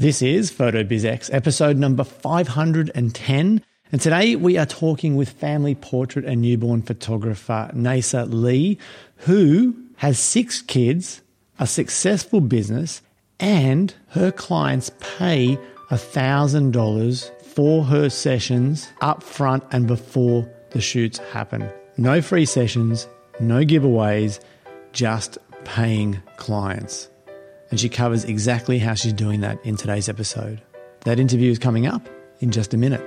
This is PhotoBizX, episode number 510. And today we are talking with family portrait and newborn photographer Neyssa Lee, who has six kids, a successful business, and her clients pay $1,000 for her sessions up front and before the shoots happen. No free sessions, no giveaways, just paying clients. And she covers exactly how she's doing that in today's episode. That interview is coming up in just a minute.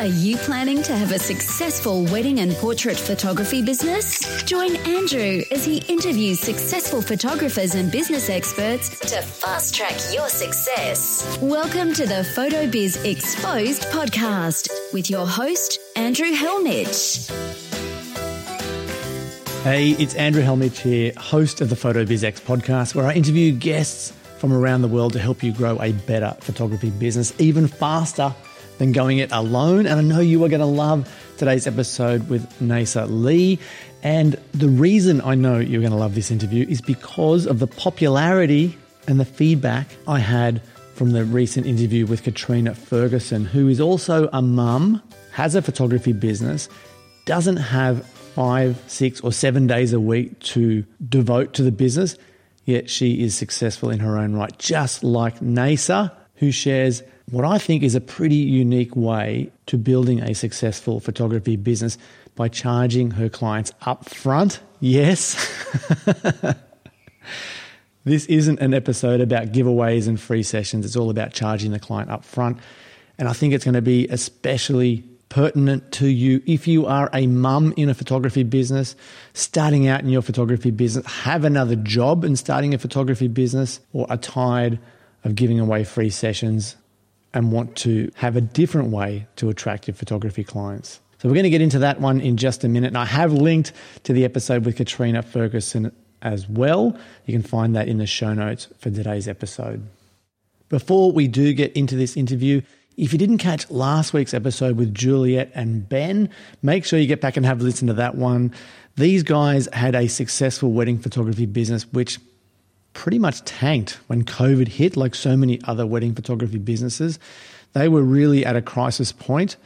Are you planning to have a successful wedding and portrait photography business? Join Andrew as he interviews successful photographers and business experts to fast track your success. Welcome to the PhotoBiz Exposed podcast with your host, Andrew Hellmich. Hey, it's Andrew Hellmich here, host of the PhotoBizX podcast, where I interview guests from around the world to help you grow a better photography business even faster than going it alone. And I know you are going to love today's episode with Neyssa Lee. And the reason I know you're going to love this interview is because of the popularity and the feedback I had from the recent interview with Katrina Ferguson, who is also a mum, has a photography business, doesn't have five, six, or seven days a week to devote to the business, yet she is successful in her own right, just like Neyssa, who shares what I think is a pretty unique way to building a successful photography business by charging her clients up front. Yes. this isn't an episode about giveaways and free sessions. It's all about charging the client up front. And I think it's going to be especially pertinent to you if you are a mum in a photography business, starting out in your photography business, have another job and starting a photography business, or are tired of giving away free sessions and want to have a different way to attract your photography clients. So we're going to get into that one in just a minute. And I have linked to the episode with Katrina Ferguson as well. You can find that in the show notes for today's episode. Before we do get into this interview, if you didn't catch last week's episode with Juliet and Ben, make sure you get back and have a listen to that one. These guys had a successful wedding photography business, which pretty much tanked when COVID hit, like so many other wedding photography businesses. They were really at a crisis point.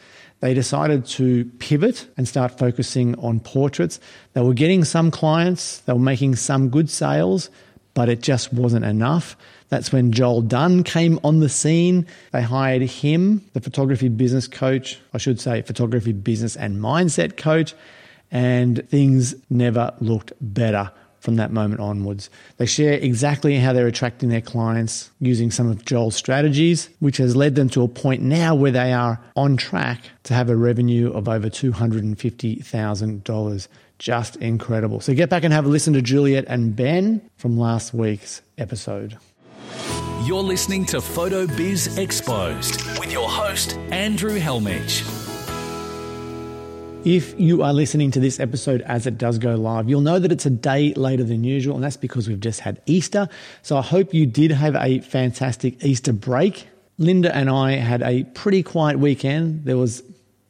They decided to pivot and start focusing on portraits. They were getting some clients, they were making some good sales, but it just wasn't enough. That's when Joel Dunn came on the scene. They hired him, the photography business coach, I should say, photography business and mindset coach, and things never looked better from that moment onwards. They share exactly how they're attracting their clients using some of Joel's strategies, which has led them to a point now where they are on track to have a revenue of over $250,000. Just incredible. So get back and have a listen to Juliet and Ben from last week's episode. You're listening to Photo Biz Exposed with your host, Andrew Hellmich. If you are listening to this episode as it does go live, you'll know that it's a day later than usual, and that's because we've just had Easter. So I hope you did have a fantastic Easter break. Linda and I had a pretty quiet weekend. There was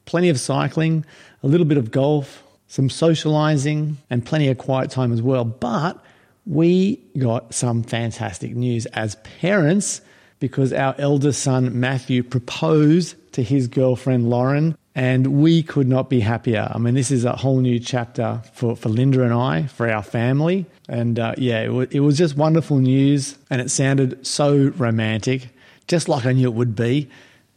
plenty of cycling, a little bit of golf, some socializing, and plenty of quiet time as well. But we got some fantastic news as parents because our eldest son Matthew proposed to his girlfriend Lauren, and we could not be happier. I mean, this is a whole new chapter for, for Linda and I, for our family. And uh, yeah, it, w- it was just wonderful news, and it sounded so romantic, just like I knew it would be.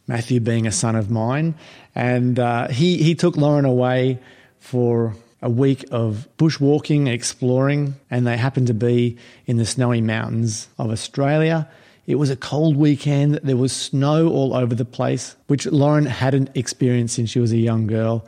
Matthew being a son of mine, and uh, he he took Lauren away for a week of bushwalking, and exploring, and they happened to be in the snowy mountains of Australia. It was a cold weekend. There was snow all over the place, which Lauren hadn't experienced since she was a young girl.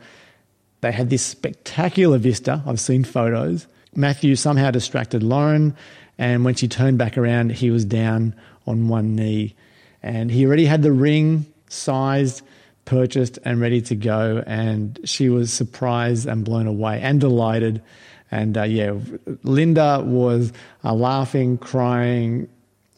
They had this spectacular vista. I've seen photos. Matthew somehow distracted Lauren, and when she turned back around, he was down on one knee. And he already had the ring sized purchased and ready to go. And she was surprised and blown away and delighted. And uh, yeah, Linda was uh, laughing, crying,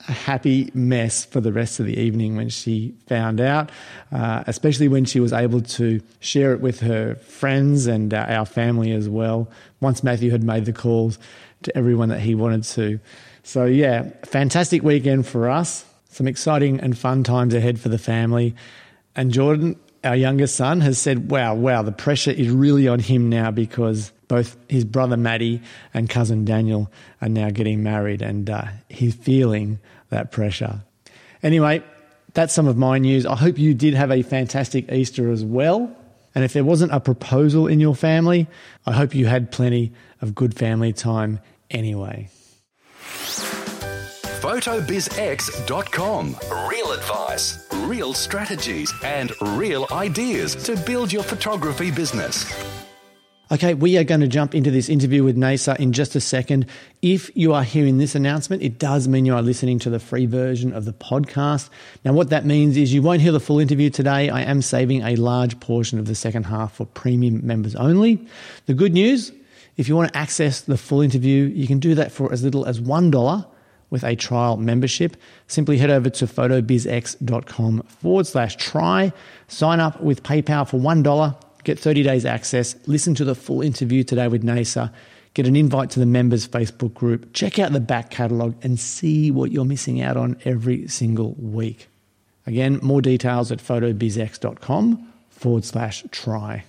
a happy mess for the rest of the evening when she found out, uh, especially when she was able to share it with her friends and uh, our family as well. Once Matthew had made the calls to everyone that he wanted to, So, yeah, fantastic weekend for us. Some exciting and fun times ahead for the family. And Jordan, our youngest son, has said, wow, wow, the pressure is really on him now because both his brother Maddie and cousin Daniel are now getting married and uh, he's feeling that pressure. Anyway, that's some of my news. I hope you did have a fantastic Easter as well. And if there wasn't a proposal in your family, I hope you had plenty of good family time anyway. PhotoBizX.com. Real advice, real strategies, and real ideas to build your photography business. Okay, we are going to jump into this interview with Neyssa in just a second. If you are hearing this announcement, it does mean you are listening to the free version of the podcast. Now, what that means is you won't hear the full interview today. I am saving a large portion of the second half for premium members only. The good news, if you want to access the full interview, you can do that for as little as $1 with a trial membership. Simply head over to photobizx.com forward slash try, sign up with PayPal for $1 Get 30 days access, listen to the full interview today with Neyssa, get an invite to the members Facebook group, check out the back catalogue, and see what you're missing out on every single week. Again, more details at photobizx.com forward slash try.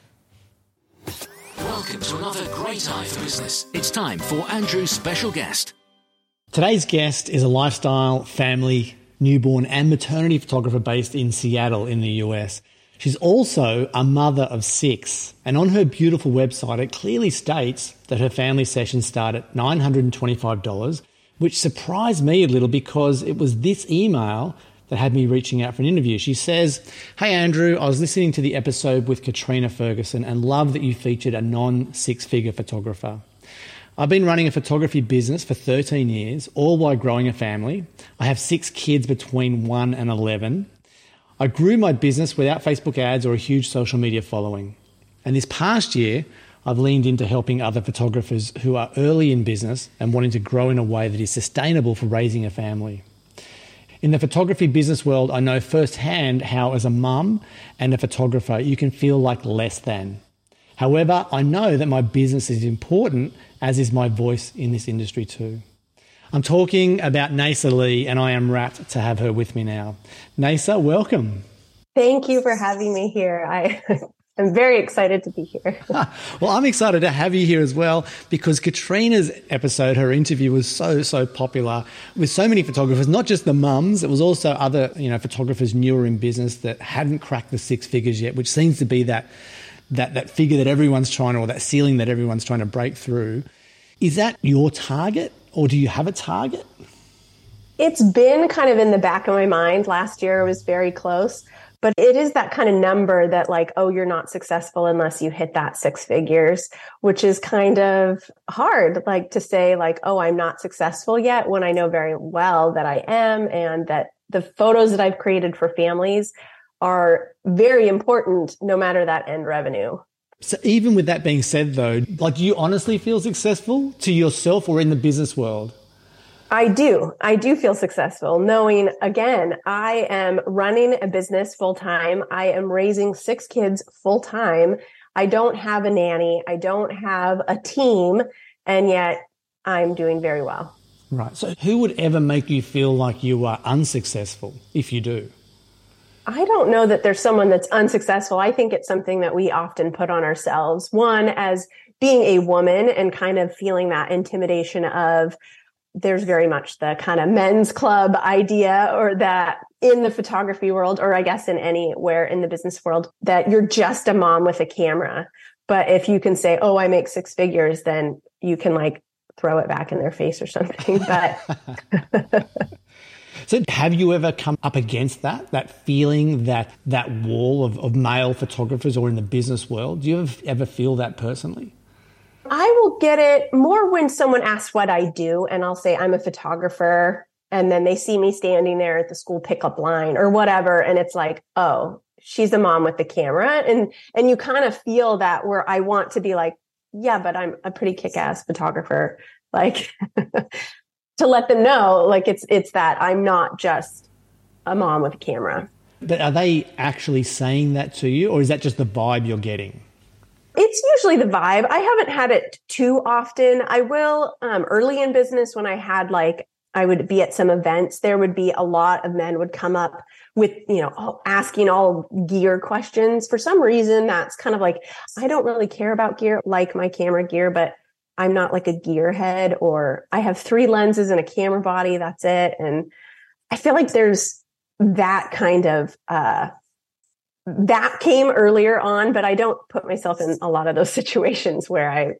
Welcome to another great eye for business. It's time for Andrew's special guest. Today's guest is a lifestyle, family, newborn, and maternity photographer based in Seattle in the US. She's also a mother of six, and on her beautiful website, it clearly states that her family sessions start at $925, which surprised me a little because it was this email that had me reaching out for an interview. She says, Hey Andrew, I was listening to the episode with Katrina Ferguson and love that you featured a non six figure photographer. I've been running a photography business for 13 years, all while growing a family. I have six kids between 1 and 11. I grew my business without Facebook ads or a huge social media following. And this past year, I've leaned into helping other photographers who are early in business and wanting to grow in a way that is sustainable for raising a family. In the photography business world, I know firsthand how, as a mum and a photographer, you can feel like less than. However, I know that my business is important, as is my voice in this industry too. I'm talking about Neyssa Lee, and I am rapt to have her with me now. Neyssa, welcome. Thank you for having me here. I am very excited to be here. well, I'm excited to have you here as well because Katrina's episode, her interview was so, so popular with so many photographers, not just the mums, it was also other, you know, photographers newer in business that hadn't cracked the six figures yet, which seems to be that that that figure that everyone's trying or that ceiling that everyone's trying to break through. Is that your target? or do you have a target? It's been kind of in the back of my mind. Last year was very close, but it is that kind of number that like, oh, you're not successful unless you hit that six figures, which is kind of hard, like to say like, oh, I'm not successful yet when I know very well that I am and that the photos that I've created for families are very important no matter that end revenue. So even with that being said though, like do you honestly feel successful to yourself or in the business world? I do. I do feel successful knowing again, I am running a business full time. I am raising six kids full time. I don't have a nanny. I don't have a team and yet I'm doing very well. Right. So who would ever make you feel like you are unsuccessful if you do? I don't know that there's someone that's unsuccessful. I think it's something that we often put on ourselves. One, as being a woman and kind of feeling that intimidation of there's very much the kind of men's club idea or that in the photography world, or I guess in anywhere in the business world, that you're just a mom with a camera. But if you can say, oh, I make six figures, then you can like throw it back in their face or something. But So have you ever come up against that, that feeling, that, that wall of, of male photographers or in the business world? Do you ever, ever feel that personally? I will get it more when someone asks what I do, and I'll say I'm a photographer, and then they see me standing there at the school pickup line or whatever, and it's like, oh, she's the mom with the camera, and and you kind of feel that where I want to be like, yeah, but I'm a pretty kick-ass photographer, like to let them know like it's it's that I'm not just a mom with a camera. But are they actually saying that to you or is that just the vibe you're getting? It's usually the vibe. I haven't had it too often. I will um, early in business when I had like I would be at some events, there would be a lot of men would come up with, you know, asking all gear questions. For some reason, that's kind of like, I don't really care about gear, like my camera gear, but I'm not like a gearhead or I have three lenses and a camera body. That's it. And I feel like there's that kind of, uh, that came earlier on, but I don't put myself in a lot of those situations where I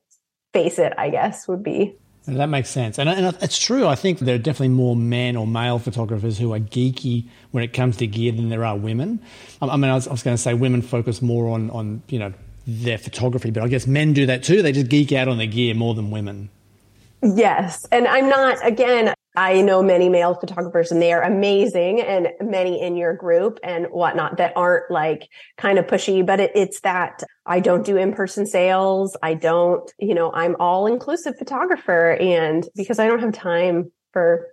face it, I guess would be that makes sense. And, and, it's true. I think there are definitely more men or male photographers who are geeky when it comes to gear than there are women. I, mean, I was, I was, going to say women focus more on, on, you know, their photography, but I guess men do that too. They just geek out on their gear more than women. Yes. And I'm not, again, I know many male photographers and they are amazing and many in your group and whatnot that aren't like kind of pushy, but it, it's that I don't do in-person sales. I don't, you know, I'm all inclusive photographer and because I don't have time for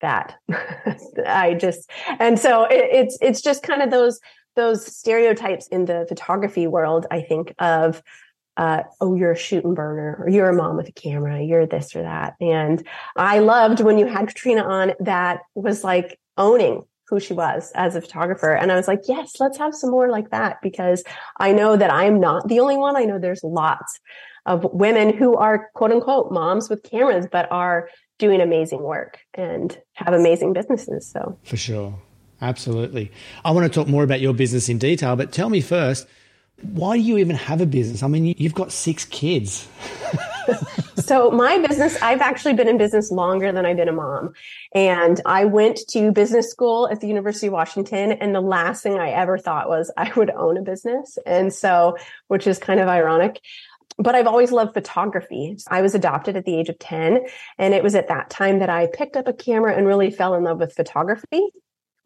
that, I just, and so it, it's, it's just kind of those, those stereotypes in the photography world, I think of, uh, oh, you're a shoot and burner, or you're a mom with a camera, you're this or that. And I loved when you had Katrina on that was like owning who she was as a photographer. And I was like, yes, let's have some more like that because I know that I'm not the only one. I know there's lots of women who are quote unquote moms with cameras, but are doing amazing work and have amazing businesses. So for sure. Absolutely. I want to talk more about your business in detail, but tell me first, why do you even have a business? I mean, you've got six kids. so my business, I've actually been in business longer than I've been a mom. And I went to business school at the University of Washington. And the last thing I ever thought was I would own a business. And so, which is kind of ironic. But I've always loved photography. I was adopted at the age of 10. And it was at that time that I picked up a camera and really fell in love with photography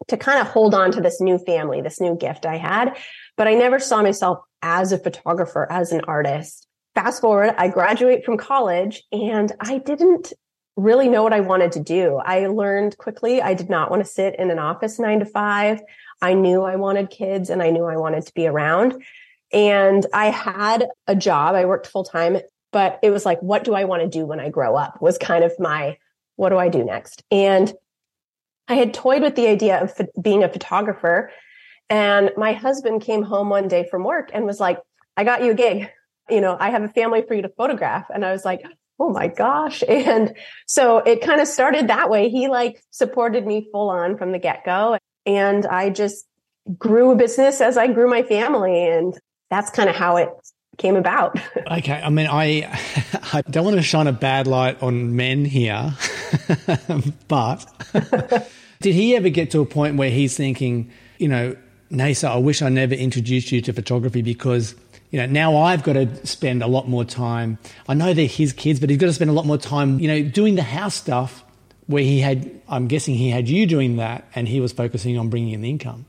to kind of hold on to this new family, this new gift I had. But I never saw myself as a photographer, as an artist. Fast forward, I graduate from college and I didn't really know what I wanted to do. I learned quickly I did not want to sit in an office nine to five. I knew I wanted kids and I knew I wanted to be around. And I had a job. I worked full time, but it was like, what do I want to do when I grow up was kind of my, what do I do next? And I had toyed with the idea of being a photographer. And my husband came home one day from work and was like, I got you a gig. You know, I have a family for you to photograph. And I was like, oh my gosh. And so it kind of started that way. He like supported me full on from the get go. And I just grew a business as I grew my family. And that's kind of how it came about. okay. I mean, I, I don't want to shine a bad light on men here, but did he ever get to a point where he's thinking, you know, Neyssa, I wish I never introduced you to photography because you know now I've got to spend a lot more time. I know they're his kids, but he's got to spend a lot more time, you know, doing the house stuff where he had. I'm guessing he had you doing that, and he was focusing on bringing in the income.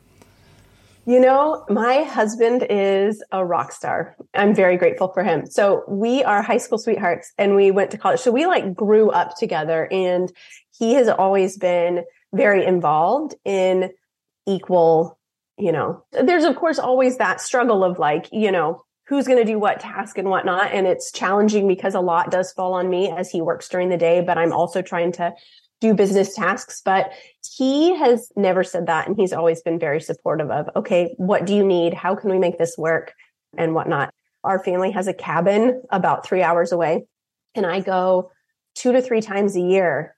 You know, my husband is a rock star. I'm very grateful for him. So we are high school sweethearts and we went to college. So we like grew up together and he has always been very involved in equal, you know, there's of course always that struggle of like, you know, who's going to do what task and whatnot. And it's challenging because a lot does fall on me as he works during the day, but I'm also trying to do business tasks, but he has never said that. And he's always been very supportive of, okay, what do you need? How can we make this work and whatnot? Our family has a cabin about three hours away and I go two to three times a year,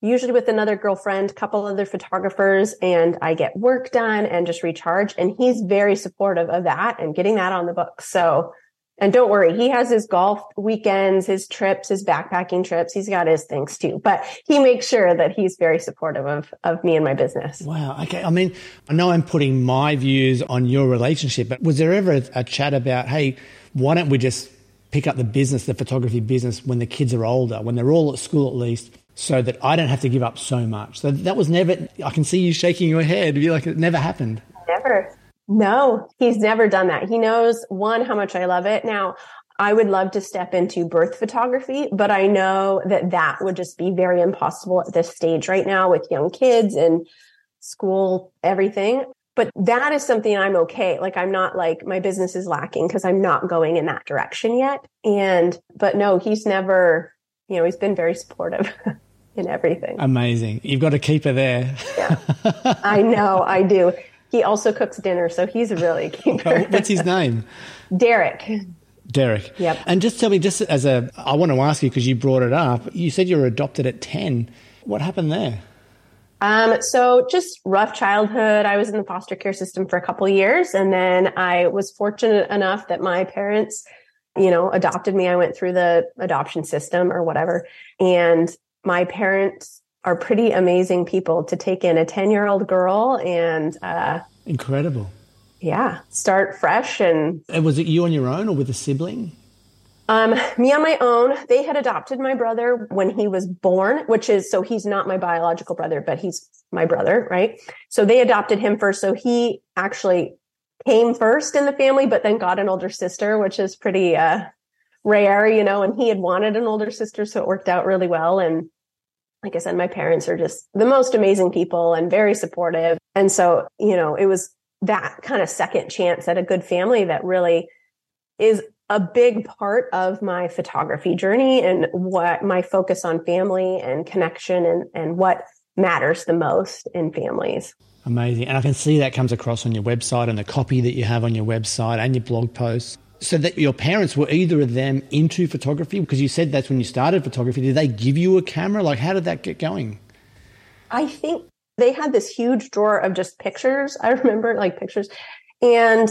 usually with another girlfriend, couple other photographers, and I get work done and just recharge. And he's very supportive of that and getting that on the books. So and don't worry, he has his golf weekends, his trips, his backpacking trips. He's got his things too, but he makes sure that he's very supportive of, of me and my business. Wow. Okay. I mean, I know I'm putting my views on your relationship, but was there ever a, a chat about, hey, why don't we just pick up the business, the photography business when the kids are older, when they're all at school at least, so that I don't have to give up so much. So that was never, I can see you shaking your head. You're like, it never happened. Never. No, he's never done that. He knows one, how much I love it. Now, I would love to step into birth photography, but I know that that would just be very impossible at this stage right now with young kids and school, everything. But that is something I'm okay. Like I'm not like my business is lacking because I'm not going in that direction yet. And, but no, he's never, you know, he's been very supportive. in everything. Amazing. You've got to keep her there. Yeah. I know, I do. He also cooks dinner, so he's really keeper. What's his name? Derek. Derek. Yep. And just tell me, just as a, I want to ask you because you brought it up. You said you were adopted at 10. What happened there? Um, so just rough childhood. I was in the foster care system for a couple years, and then I was fortunate enough that my parents, you know, adopted me. I went through the adoption system or whatever, and my parents are pretty amazing people to take in a 10 year old girl and uh, incredible. yeah start fresh and, and was it you on your own or with a sibling? Um, me on my own. They had adopted my brother when he was born which is so he's not my biological brother but he's my brother right? So they adopted him first. So he actually came first in the family but then got an older sister which is pretty uh, rare you know and he had wanted an older sister so it worked out really well. And like I said, my parents are just the most amazing people and very supportive. And so, you know, it was that kind of second chance at a good family that really is a big part of my photography journey and what my focus on family and connection and, and what matters the most in families. Amazing. And I can see that comes across on your website and the copy that you have on your website and your blog posts. So that your parents were either of them into photography because you said that's when you started photography. Did they give you a camera? Like, how did that get going? I think they had this huge drawer of just pictures. I remember like pictures, and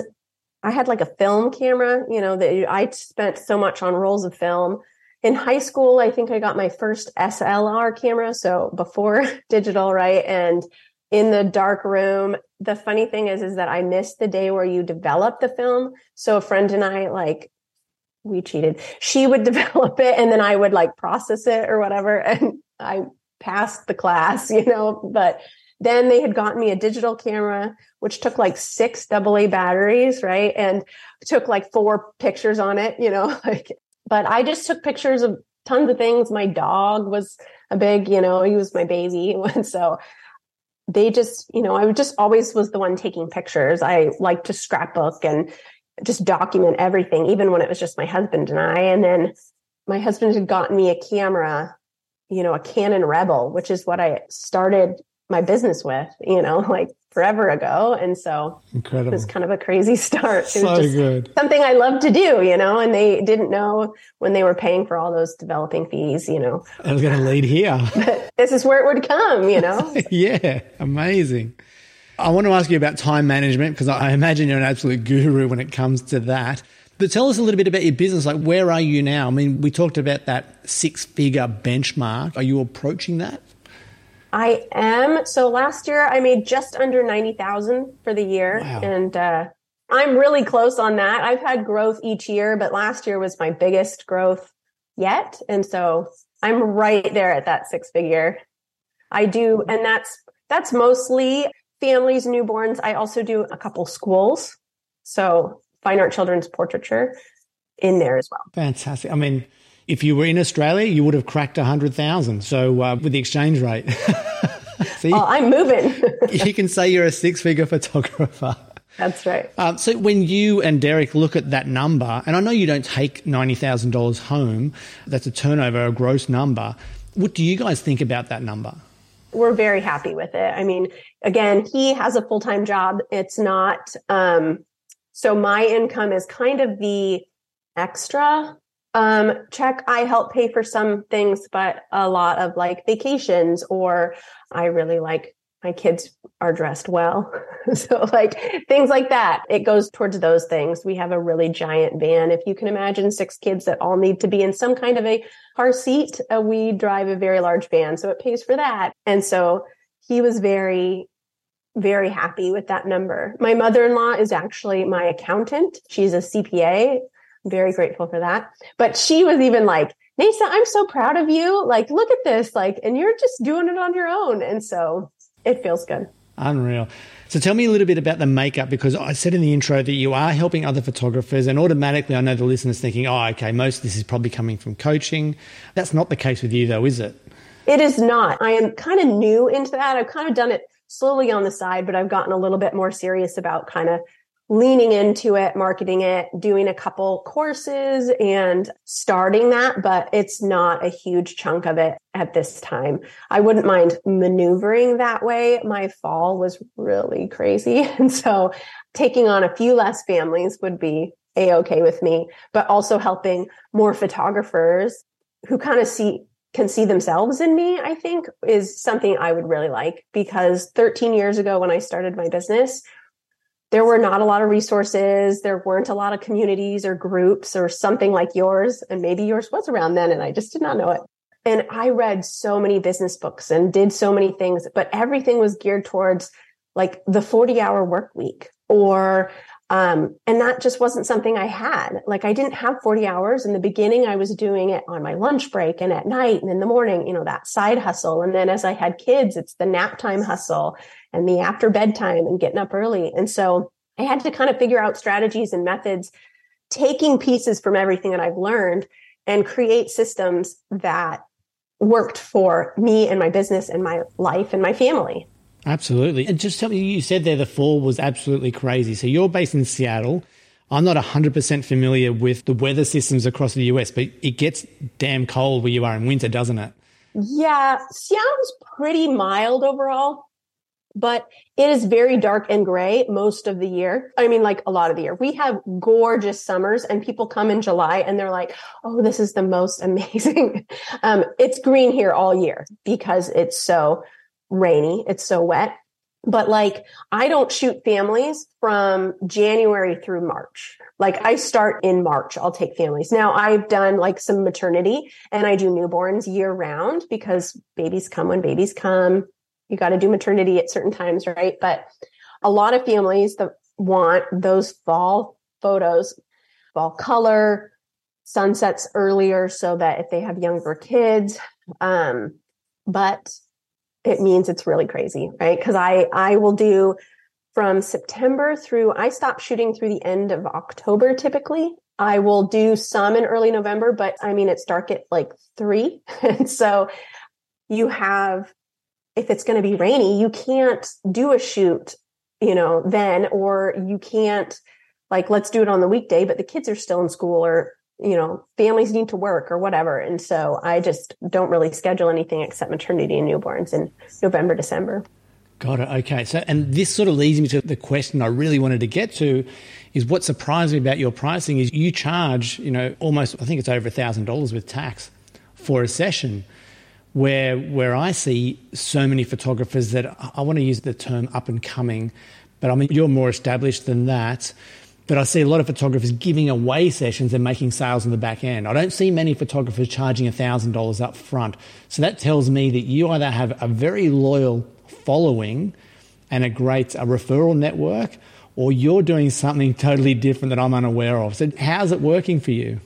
I had like a film camera. You know that I spent so much on rolls of film. In high school, I think I got my first SLR camera, so before digital, right? And in the dark room. The funny thing is, is that I missed the day where you develop the film. So a friend and I like, we cheated. She would develop it and then I would like process it or whatever. And I passed the class, you know, but then they had gotten me a digital camera, which took like six AA batteries, right? And took like four pictures on it, you know, like, but I just took pictures of tons of things. My dog was a big, you know, he was my baby. And so they just, you know, I just always was the one taking pictures. I like to scrapbook and just document everything, even when it was just my husband and I. And then my husband had gotten me a camera, you know, a Canon Rebel, which is what I started my business with, you know, like forever ago. And so Incredible. it was kind of a crazy start. It so good. Something I love to do, you know, and they didn't know when they were paying for all those developing fees, you know. I was going to lead here. this is where it would come, you know. yeah, amazing. I want to ask you about time management because I imagine you're an absolute guru when it comes to that. But tell us a little bit about your business. Like, where are you now? I mean, we talked about that six figure benchmark. Are you approaching that? I am. So last year I made just under 90,000 for the year. Wow. And, uh, I'm really close on that. I've had growth each year, but last year was my biggest growth yet. And so I'm right there at that six figure. I do. And that's, that's mostly families, newborns. I also do a couple schools. So fine art children's portraiture in there as well. Fantastic. I mean, if you were in Australia, you would have cracked 100,000. So uh, with the exchange rate. See? Oh, I'm moving. you can say you're a six figure photographer. That's right. Um, so when you and Derek look at that number, and I know you don't take $90,000 home, that's a turnover, a gross number. What do you guys think about that number? We're very happy with it. I mean, again, he has a full time job. It's not, um, so my income is kind of the extra um, check. I help pay for some things, but a lot of like vacations, or I really like my kids are dressed well. so like things like that. It goes towards those things. We have a really giant van. If you can imagine six kids that all need to be in some kind of a car seat, uh, we drive a very large van. So it pays for that. And so he was very, very happy with that number. My mother-in-law is actually my accountant. She's a CPA. I'm very grateful for that. But she was even like, Neyssa, I'm so proud of you. Like, look at this. Like, and you're just doing it on your own. And so it feels good. Unreal. So tell me a little bit about the makeup because I said in the intro that you are helping other photographers, and automatically I know the listeners thinking, oh, okay, most of this is probably coming from coaching. That's not the case with you, though, is it? It is not. I am kind of new into that. I've kind of done it slowly on the side, but I've gotten a little bit more serious about kind of leaning into it, marketing it, doing a couple courses and starting that, but it's not a huge chunk of it at this time. I wouldn't mind maneuvering that way. My fall was really crazy. And so taking on a few less families would be a okay with me, but also helping more photographers who kind of see can see themselves in me, I think is something I would really like because 13 years ago when I started my business, there were not a lot of resources. There weren't a lot of communities or groups or something like yours. And maybe yours was around then and I just did not know it. And I read so many business books and did so many things, but everything was geared towards like the 40 hour work week or um, and that just wasn't something I had. Like I didn't have 40 hours in the beginning. I was doing it on my lunch break and at night and in the morning, you know, that side hustle. And then as I had kids, it's the nap time hustle and the after bedtime and getting up early. And so I had to kind of figure out strategies and methods, taking pieces from everything that I've learned and create systems that worked for me and my business and my life and my family. Absolutely. And just tell me, you said there the fall was absolutely crazy. So you're based in Seattle. I'm not 100% familiar with the weather systems across the US, but it gets damn cold where you are in winter, doesn't it? Yeah, Seattle's pretty mild overall, but it is very dark and gray most of the year. I mean, like a lot of the year. We have gorgeous summers and people come in July and they're like, Oh, this is the most amazing. um, it's green here all year because it's so rainy. It's so wet. But like, I don't shoot families from January through March. Like I start in March. I'll take families. Now I've done like some maternity and I do newborns year round because babies come when babies come. You got to do maternity at certain times, right? But a lot of families that want those fall photos, fall color, sunsets earlier so that if they have younger kids, um, but it means it's really crazy, right? Because I I will do from September through I stop shooting through the end of October typically. I will do some in early November, but I mean it's dark at like three. and so you have if it's going to be rainy, you can't do a shoot, you know, then or you can't like let's do it on the weekday, but the kids are still in school or you know, families need to work or whatever. And so I just don't really schedule anything except maternity and newborns in November, December. Got it. Okay. So, and this sort of leads me to the question I really wanted to get to is what surprised me about your pricing is you charge, you know, almost, I think it's over a thousand dollars with tax for a session where, where I see so many photographers that I want to use the term up and coming, but I mean, you're more established than that but I see a lot of photographers giving away sessions and making sales on the back end. I don't see many photographers charging $1,000 up front. So that tells me that you either have a very loyal following and a great a referral network, or you're doing something totally different that I'm unaware of. So how's it working for you?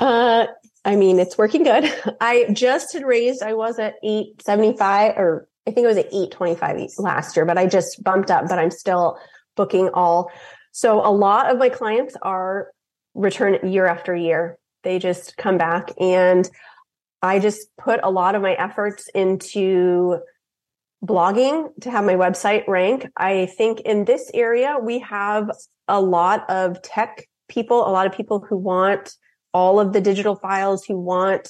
Uh, I mean, it's working good. I just had raised, I was at 875 or I think it was at 825 last year, but I just bumped up, but I'm still booking all so a lot of my clients are return year after year. They just come back and I just put a lot of my efforts into blogging to have my website rank. I think in this area, we have a lot of tech people, a lot of people who want all of the digital files, who want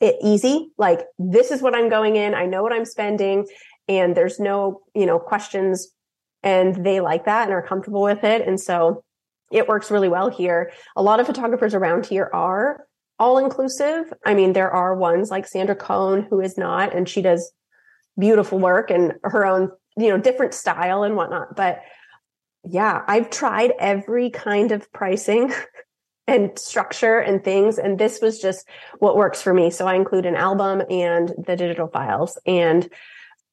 it easy. Like, this is what I'm going in. I know what I'm spending and there's no, you know, questions and they like that and are comfortable with it. And so it works really well here. A lot of photographers around here are all inclusive. I mean, there are ones like Sandra Cohn who is not, and she does beautiful work and her own, you know, different style and whatnot. But yeah, I've tried every kind of pricing and structure and things. And this was just what works for me. So I include an album and the digital files and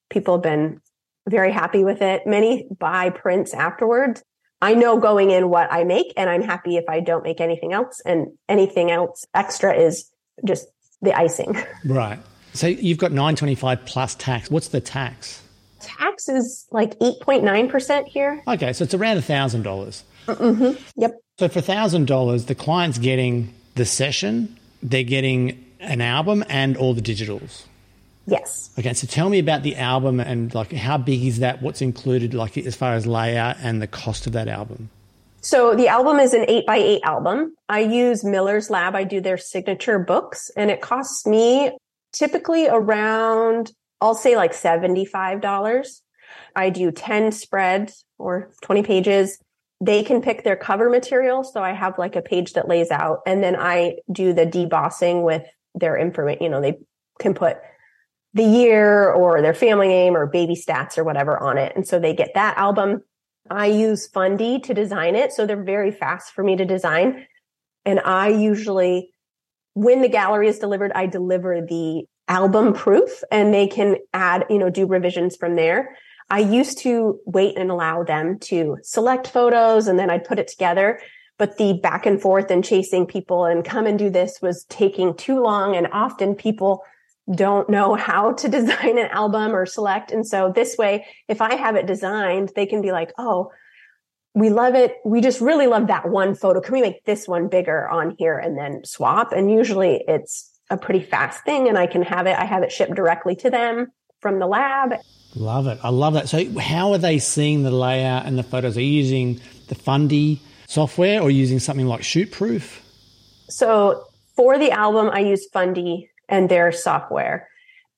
people have been very happy with it. Many buy prints afterwards. I know going in what I make and I'm happy if I don't make anything else and anything else extra is just the icing. Right. So you've got 925 plus tax. What's the tax? Tax is like 8.9% here. Okay, so it's around a $1,000. Mm-hmm. Yep. So for $1,000, the client's getting the session, they're getting an album and all the digitals. Yes. Okay, so tell me about the album and like how big is that? What's included, like as far as layout and the cost of that album? So the album is an eight by eight album. I use Miller's Lab. I do their signature books and it costs me typically around, I'll say like $75. I do 10 spreads or 20 pages. They can pick their cover material. So I have like a page that lays out and then I do the debossing with their information. You know, they can put the year or their family name or baby stats or whatever on it. And so they get that album. I use Fundy to design it. So they're very fast for me to design. And I usually, when the gallery is delivered, I deliver the album proof and they can add, you know, do revisions from there. I used to wait and allow them to select photos and then I'd put it together. But the back and forth and chasing people and come and do this was taking too long. And often people don't know how to design an album or select. And so this way, if I have it designed, they can be like, Oh, we love it. We just really love that one photo. Can we make this one bigger on here and then swap? And usually it's a pretty fast thing and I can have it. I have it shipped directly to them from the lab. Love it. I love that. So how are they seeing the layout and the photos? Are you using the Fundy software or using something like Shootproof? So for the album, I use Fundy and their software.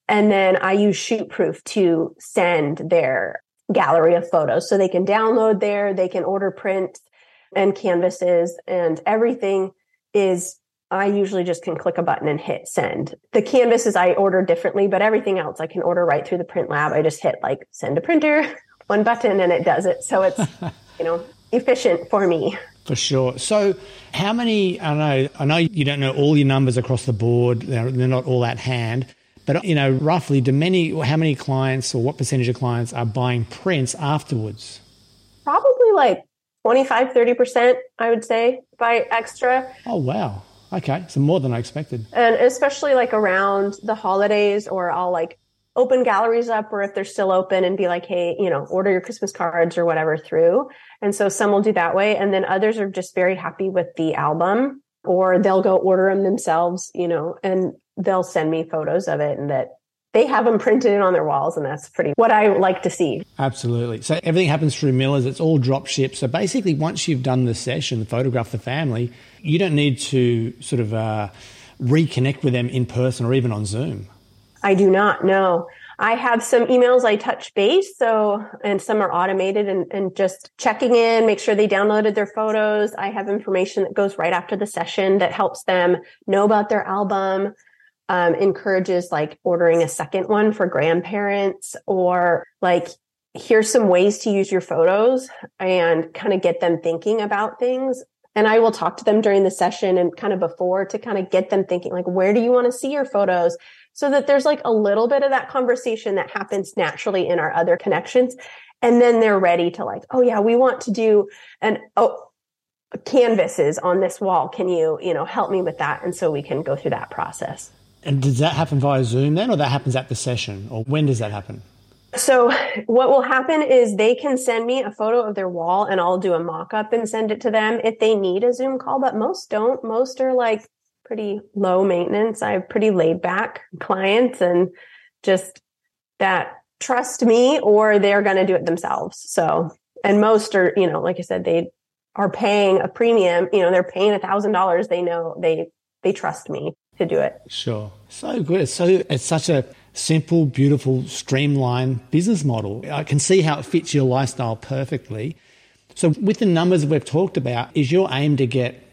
And then I use Shootproof to send their gallery of photos. So they can download there, they can order prints and canvases and everything is I usually just can click a button and hit send. The canvases I order differently, but everything else I can order right through the print lab. I just hit like send a printer, one button and it does it. So it's, you know, efficient for me. For sure. So, how many? I know, I know you don't know all your numbers across the board. They're, they're not all at hand, but you know, roughly, do many? How many clients, or what percentage of clients are buying prints afterwards? Probably like 25, 30 percent. I would say by extra. Oh wow. Okay, so more than I expected. And especially like around the holidays, or I'll like open galleries up or if they're still open and be like, Hey, you know, order your Christmas cards or whatever through. And so some will do that way. And then others are just very happy with the album or they'll go order them themselves, you know, and they'll send me photos of it and that they have them printed on their walls and that's pretty what I like to see. Absolutely. So everything happens through Miller's. It's all drop shipped. So basically once you've done the session, photograph the family, you don't need to sort of uh, reconnect with them in person or even on Zoom. I do not know. I have some emails I touch base. So, and some are automated and, and just checking in, make sure they downloaded their photos. I have information that goes right after the session that helps them know about their album, um, encourages like ordering a second one for grandparents or like, here's some ways to use your photos and kind of get them thinking about things. And I will talk to them during the session and kind of before to kind of get them thinking, like, where do you want to see your photos? so that there's like a little bit of that conversation that happens naturally in our other connections. And then they're ready to like, oh yeah, we want to do an, oh, canvases on this wall. Can you, you know, help me with that? And so we can go through that process. And does that happen via Zoom then, or that happens at the session? Or when does that happen? So what will happen is they can send me a photo of their wall and I'll do a mock up and send it to them if they need a Zoom call, but most don't. Most are like, pretty low maintenance. I have pretty laid back clients and just that trust me or they're going to do it themselves. So, and most are, you know, like I said, they are paying a premium, you know, they're paying a thousand dollars. They know they, they trust me to do it. Sure. So good. So it's such a simple, beautiful, streamlined business model. I can see how it fits your lifestyle perfectly. So with the numbers we've talked about, is your aim to get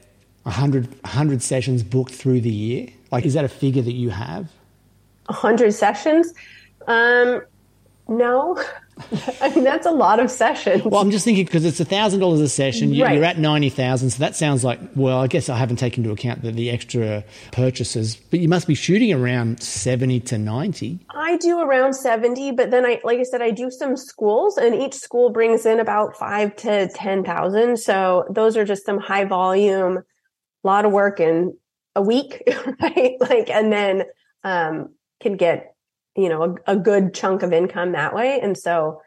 100, 100 sessions booked through the year? Like, is that a figure that you have? 100 sessions? Um, no. I mean, that's a lot of sessions. Well, I'm just thinking because it's $1,000 a session. You, are at 90,000. So that sounds like, well, I guess I haven't taken into account the, the extra purchases, but you must be shooting around 70 to 90. I do around 70, but then I, like I said, I do some schools and each school brings in about five to 10,000. So those are just some high volume a lot of work in a week, right? Like, and then, um, can get, you know, a, a good chunk of income that way. And so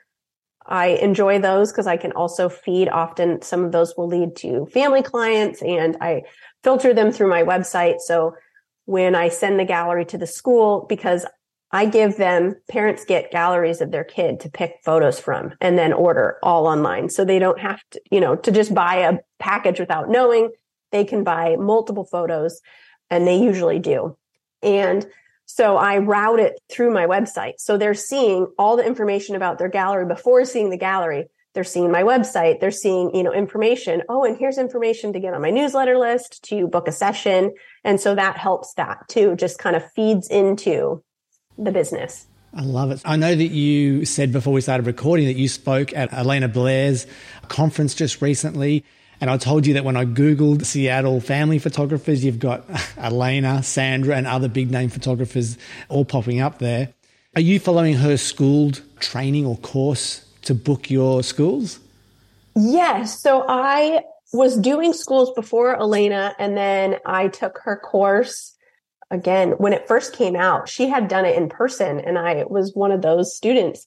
I enjoy those because I can also feed often some of those will lead to family clients and I filter them through my website. So when I send the gallery to the school, because I give them, parents get galleries of their kid to pick photos from and then order all online. So they don't have to, you know, to just buy a package without knowing. They can buy multiple photos and they usually do. And so I route it through my website. So they're seeing all the information about their gallery before seeing the gallery. They're seeing my website. They're seeing, you know, information. Oh, and here's information to get on my newsletter list to book a session. And so that helps that too, just kind of feeds into the business. I love it. I know that you said before we started recording that you spoke at Elena Blair's conference just recently. And I told you that when I Googled Seattle family photographers, you've got Elena, Sandra, and other big name photographers all popping up there. Are you following her schooled training or course to book your schools? Yes. So I was doing schools before Elena, and then I took her course again, when it first came out, she had done it in person and I was one of those students.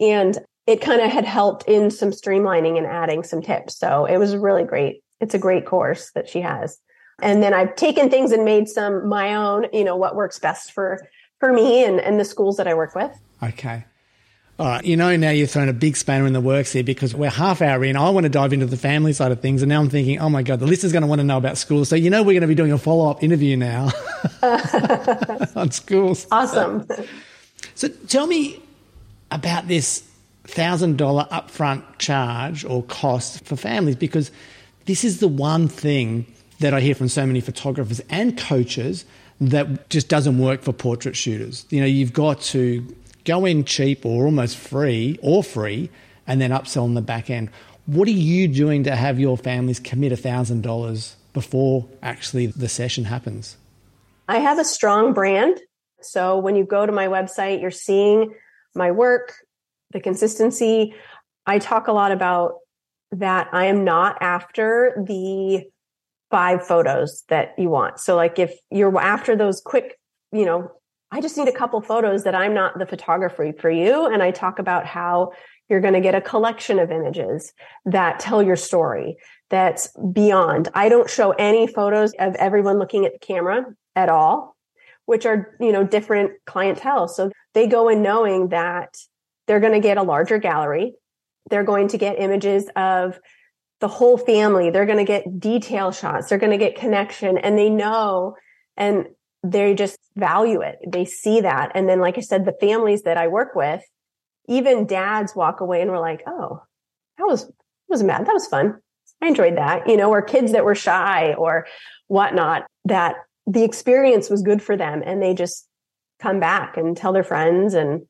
And it kind of had helped in some streamlining and adding some tips. So it was really great. It's a great course that she has. And then I've taken things and made some my own, you know, what works best for for me and, and the schools that I work with. Okay. All right, you know, now you've thrown a big spanner in the works here because we're half hour in. I want to dive into the family side of things. And now I'm thinking, oh my God, the listeners going to want to know about schools. So, you know, we're going to be doing a follow up interview now on schools. Awesome. So, tell me about this $1,000 upfront charge or cost for families because this is the one thing that I hear from so many photographers and coaches that just doesn't work for portrait shooters. You know, you've got to go in cheap or almost free or free and then upsell in the back end. What are you doing to have your families commit $1,000 before actually the session happens? I have a strong brand. So when you go to my website, you're seeing my work, the consistency. I talk a lot about that I am not after the five photos that you want. So like if you're after those quick, you know, I just need a couple photos that I'm not the photographer for you. And I talk about how you're going to get a collection of images that tell your story that's beyond. I don't show any photos of everyone looking at the camera at all, which are, you know, different clientele. So they go in knowing that they're going to get a larger gallery. They're going to get images of the whole family. They're going to get detail shots. They're going to get connection and they know and they just value it. They see that. And then, like I said, the families that I work with, even dads walk away and we're like, oh, that was, that was mad. That was fun. I enjoyed that, you know, or kids that were shy or whatnot, that the experience was good for them. And they just come back and tell their friends and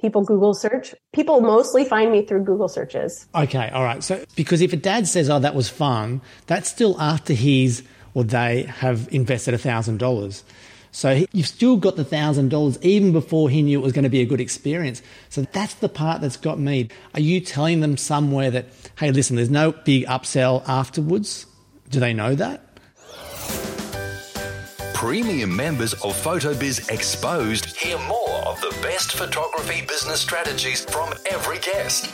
people Google search. People mostly find me through Google searches. Okay. All right. So, because if a dad says, oh, that was fun, that's still after he's or they have invested a thousand dollars. So you've still got the $1,000 even before he knew it was going to be a good experience. So that's the part that's got me. Are you telling them somewhere that, hey, listen, there's no big upsell afterwards? Do they know that? Premium members of PhotoBiz Exposed hear more of the best photography business strategies from every guest.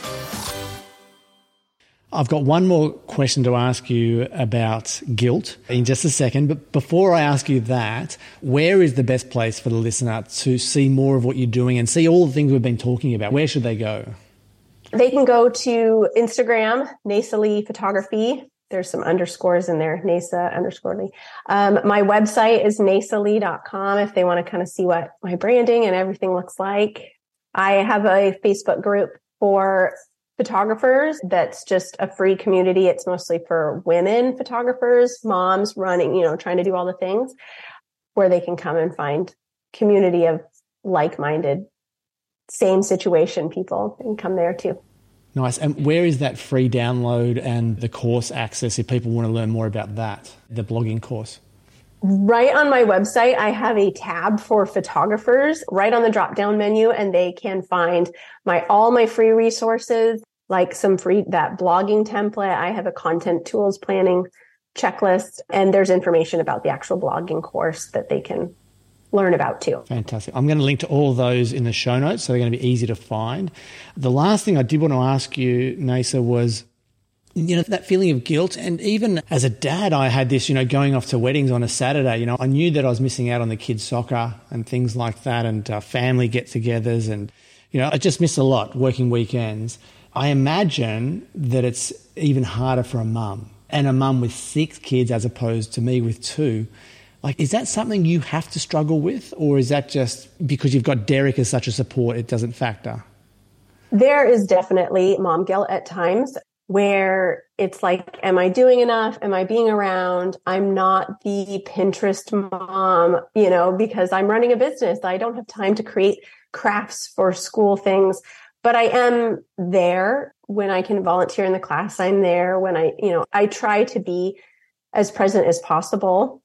I've got one more question to ask you about guilt in just a second. But before I ask you that, where is the best place for the listener to see more of what you're doing and see all the things we've been talking about? Where should they go? They can go to Instagram, Neyssa Lee Photography. There's some underscores in there, Neyssa underscore Lee. Um, my website is neyssalee.com if they want to kind of see what my branding and everything looks like. I have a Facebook group for photographers that's just a free community. It's mostly for women photographers, moms running, you know, trying to do all the things where they can come and find community of like-minded same situation people and come there too. Nice. And where is that free download and the course access if people want to learn more about that, the blogging course? Right on my website, I have a tab for photographers right on the drop down menu and they can find my, all my free resources, like some free, that blogging template. I have a content tools planning checklist and there's information about the actual blogging course that they can learn about too. Fantastic. I'm going to link to all of those in the show notes so they're going to be easy to find. The last thing I did want to ask you, Neyssa, was you know, that feeling of guilt. And even as a dad, I had this, you know, going off to weddings on a Saturday, you know, I knew that I was missing out on the kids' soccer and things like that and uh, family get togethers. And, you know, I just missed a lot working weekends. I imagine that it's even harder for a mum and a mum with six kids as opposed to me with two. Like, is that something you have to struggle with, or is that just because you've got Derek as such a support, it doesn't factor? There is definitely mom guilt at times where it's like, am I doing enough? Am I being around? I'm not the Pinterest mom, you know, because I'm running a business. I don't have time to create crafts for school things, but I am there when I can volunteer in the class. I'm there when I, you know, I try to be as present as possible.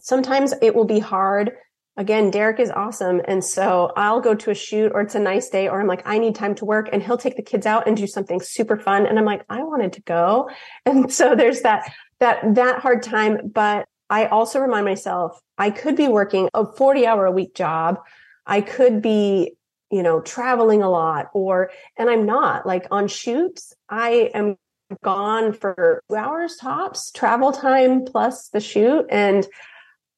Sometimes it will be hard again, Derek is awesome. And so I'll go to a shoot or it's a nice day or I'm like, I need time to work and he'll take the kids out and do something super fun. And I'm like, I wanted to go. And so there's that, that, that hard time. But I also remind myself I could be working a 40 hour a week job. I could be, you know, traveling a lot or, and I'm not like on shoots. I am gone for two hours tops travel time plus the shoot and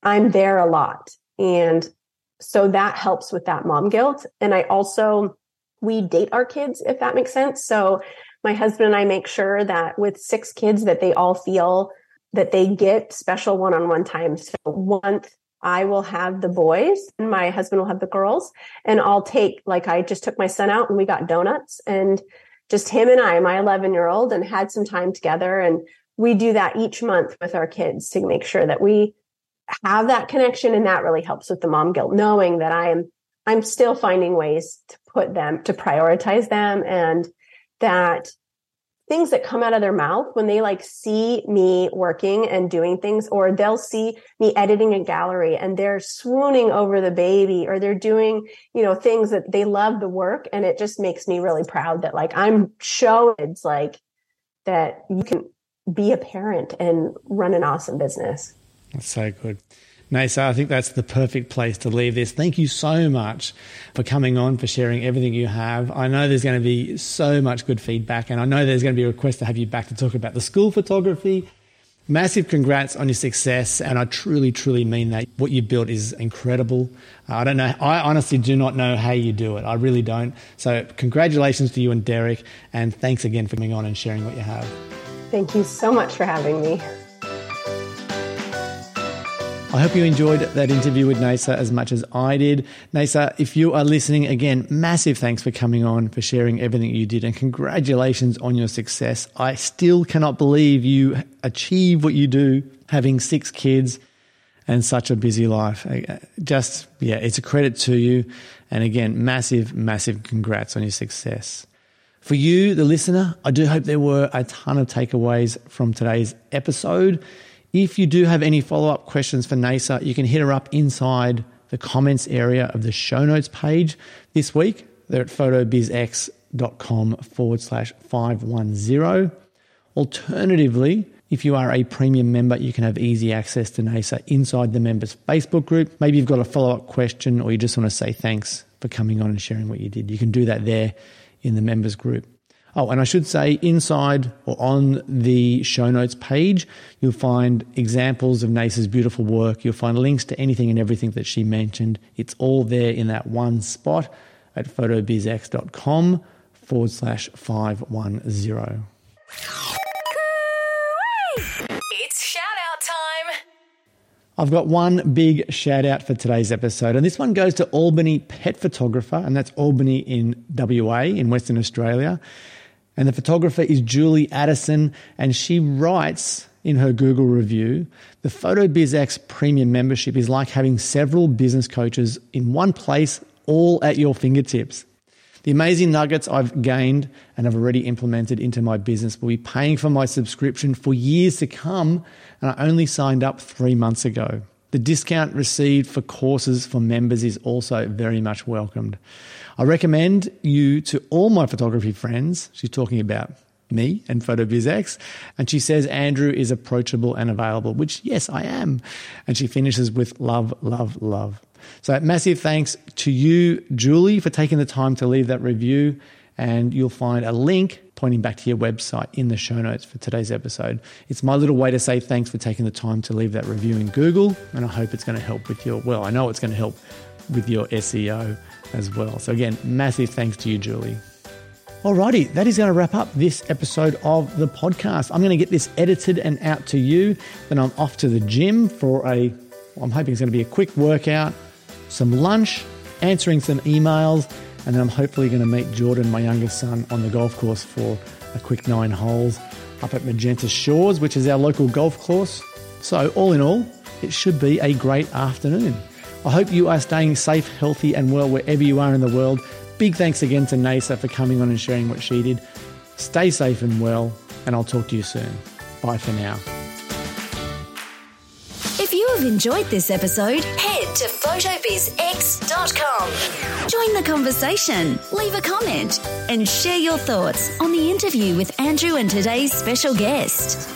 I'm there a lot. And so that helps with that mom guilt. And I also, we date our kids, if that makes sense. So my husband and I make sure that with six kids that they all feel that they get special one-on-one time. So once I will have the boys and my husband will have the girls and I'll take, like I just took my son out and we got donuts and just him and I, my 11 year old and had some time together. And we do that each month with our kids to make sure that we have that connection and that really helps with the mom guilt knowing that i am i'm still finding ways to put them to prioritize them and that things that come out of their mouth when they like see me working and doing things or they'll see me editing a gallery and they're swooning over the baby or they're doing you know things that they love the work and it just makes me really proud that like i'm showing it's like that you can be a parent and run an awesome business that's so good. Neyssa, I think that's the perfect place to leave this. Thank you so much for coming on, for sharing everything you have. I know there's going to be so much good feedback, and I know there's going to be a request to have you back to talk about the school photography. Massive congrats on your success, and I truly, truly mean that. What you built is incredible. Uh, I don't know, I honestly do not know how you do it. I really don't. So, congratulations to you and Derek, and thanks again for coming on and sharing what you have. Thank you so much for having me. I hope you enjoyed that interview with Neyssa as much as I did. Neyssa, if you are listening again, massive thanks for coming on, for sharing everything you did, and congratulations on your success. I still cannot believe you achieve what you do, having six kids and such a busy life. Uh, just, yeah, it's a credit to you. And again, massive, massive congrats on your success. For you, the listener, I do hope there were a ton of takeaways from today's episode. If you do have any follow up questions for Neyssa, you can hit her up inside the comments area of the show notes page this week. They're at photobizx.com forward slash 510. Alternatively, if you are a premium member, you can have easy access to Neyssa inside the members Facebook group. Maybe you've got a follow up question or you just want to say thanks for coming on and sharing what you did. You can do that there in the members group. Oh, and I should say inside or on the show notes page, you'll find examples of Neyssa's beautiful work. You'll find links to anything and everything that she mentioned. It's all there in that one spot at photobizx.com forward slash 510. It's shout out time. I've got one big shout out for today's episode, and this one goes to Albany Pet Photographer, and that's Albany in WA in Western Australia. And the photographer is Julie Addison, and she writes in her Google review the PhotoBizX premium membership is like having several business coaches in one place, all at your fingertips. The amazing nuggets I've gained and have already implemented into my business will be paying for my subscription for years to come, and I only signed up three months ago. The discount received for courses for members is also very much welcomed. I recommend you to all my photography friends. She's talking about me and PhotoBizX. And she says Andrew is approachable and available, which, yes, I am. And she finishes with love, love, love. So, massive thanks to you, Julie, for taking the time to leave that review. And you'll find a link pointing back to your website in the show notes for today's episode. It's my little way to say thanks for taking the time to leave that review in Google, and I hope it's going to help with your, well, I know it's going to help with your SEO as well. So, again, massive thanks to you, Julie. Alrighty, that is going to wrap up this episode of the podcast. I'm going to get this edited and out to you. Then I'm off to the gym for a, I'm hoping it's going to be a quick workout, some lunch, answering some emails, and then I'm hopefully going to meet Jordan, my youngest son, on the golf course for a quick nine holes up at Magenta Shores, which is our local golf course. So, all in all, it should be a great afternoon. I hope you are staying safe, healthy, and well wherever you are in the world. Big thanks again to Neyssa for coming on and sharing what she did. Stay safe and well, and I'll talk to you soon. Bye for now. If you have enjoyed this episode, head to photobizx.com. Join the conversation, leave a comment, and share your thoughts on the interview with Andrew and today's special guest.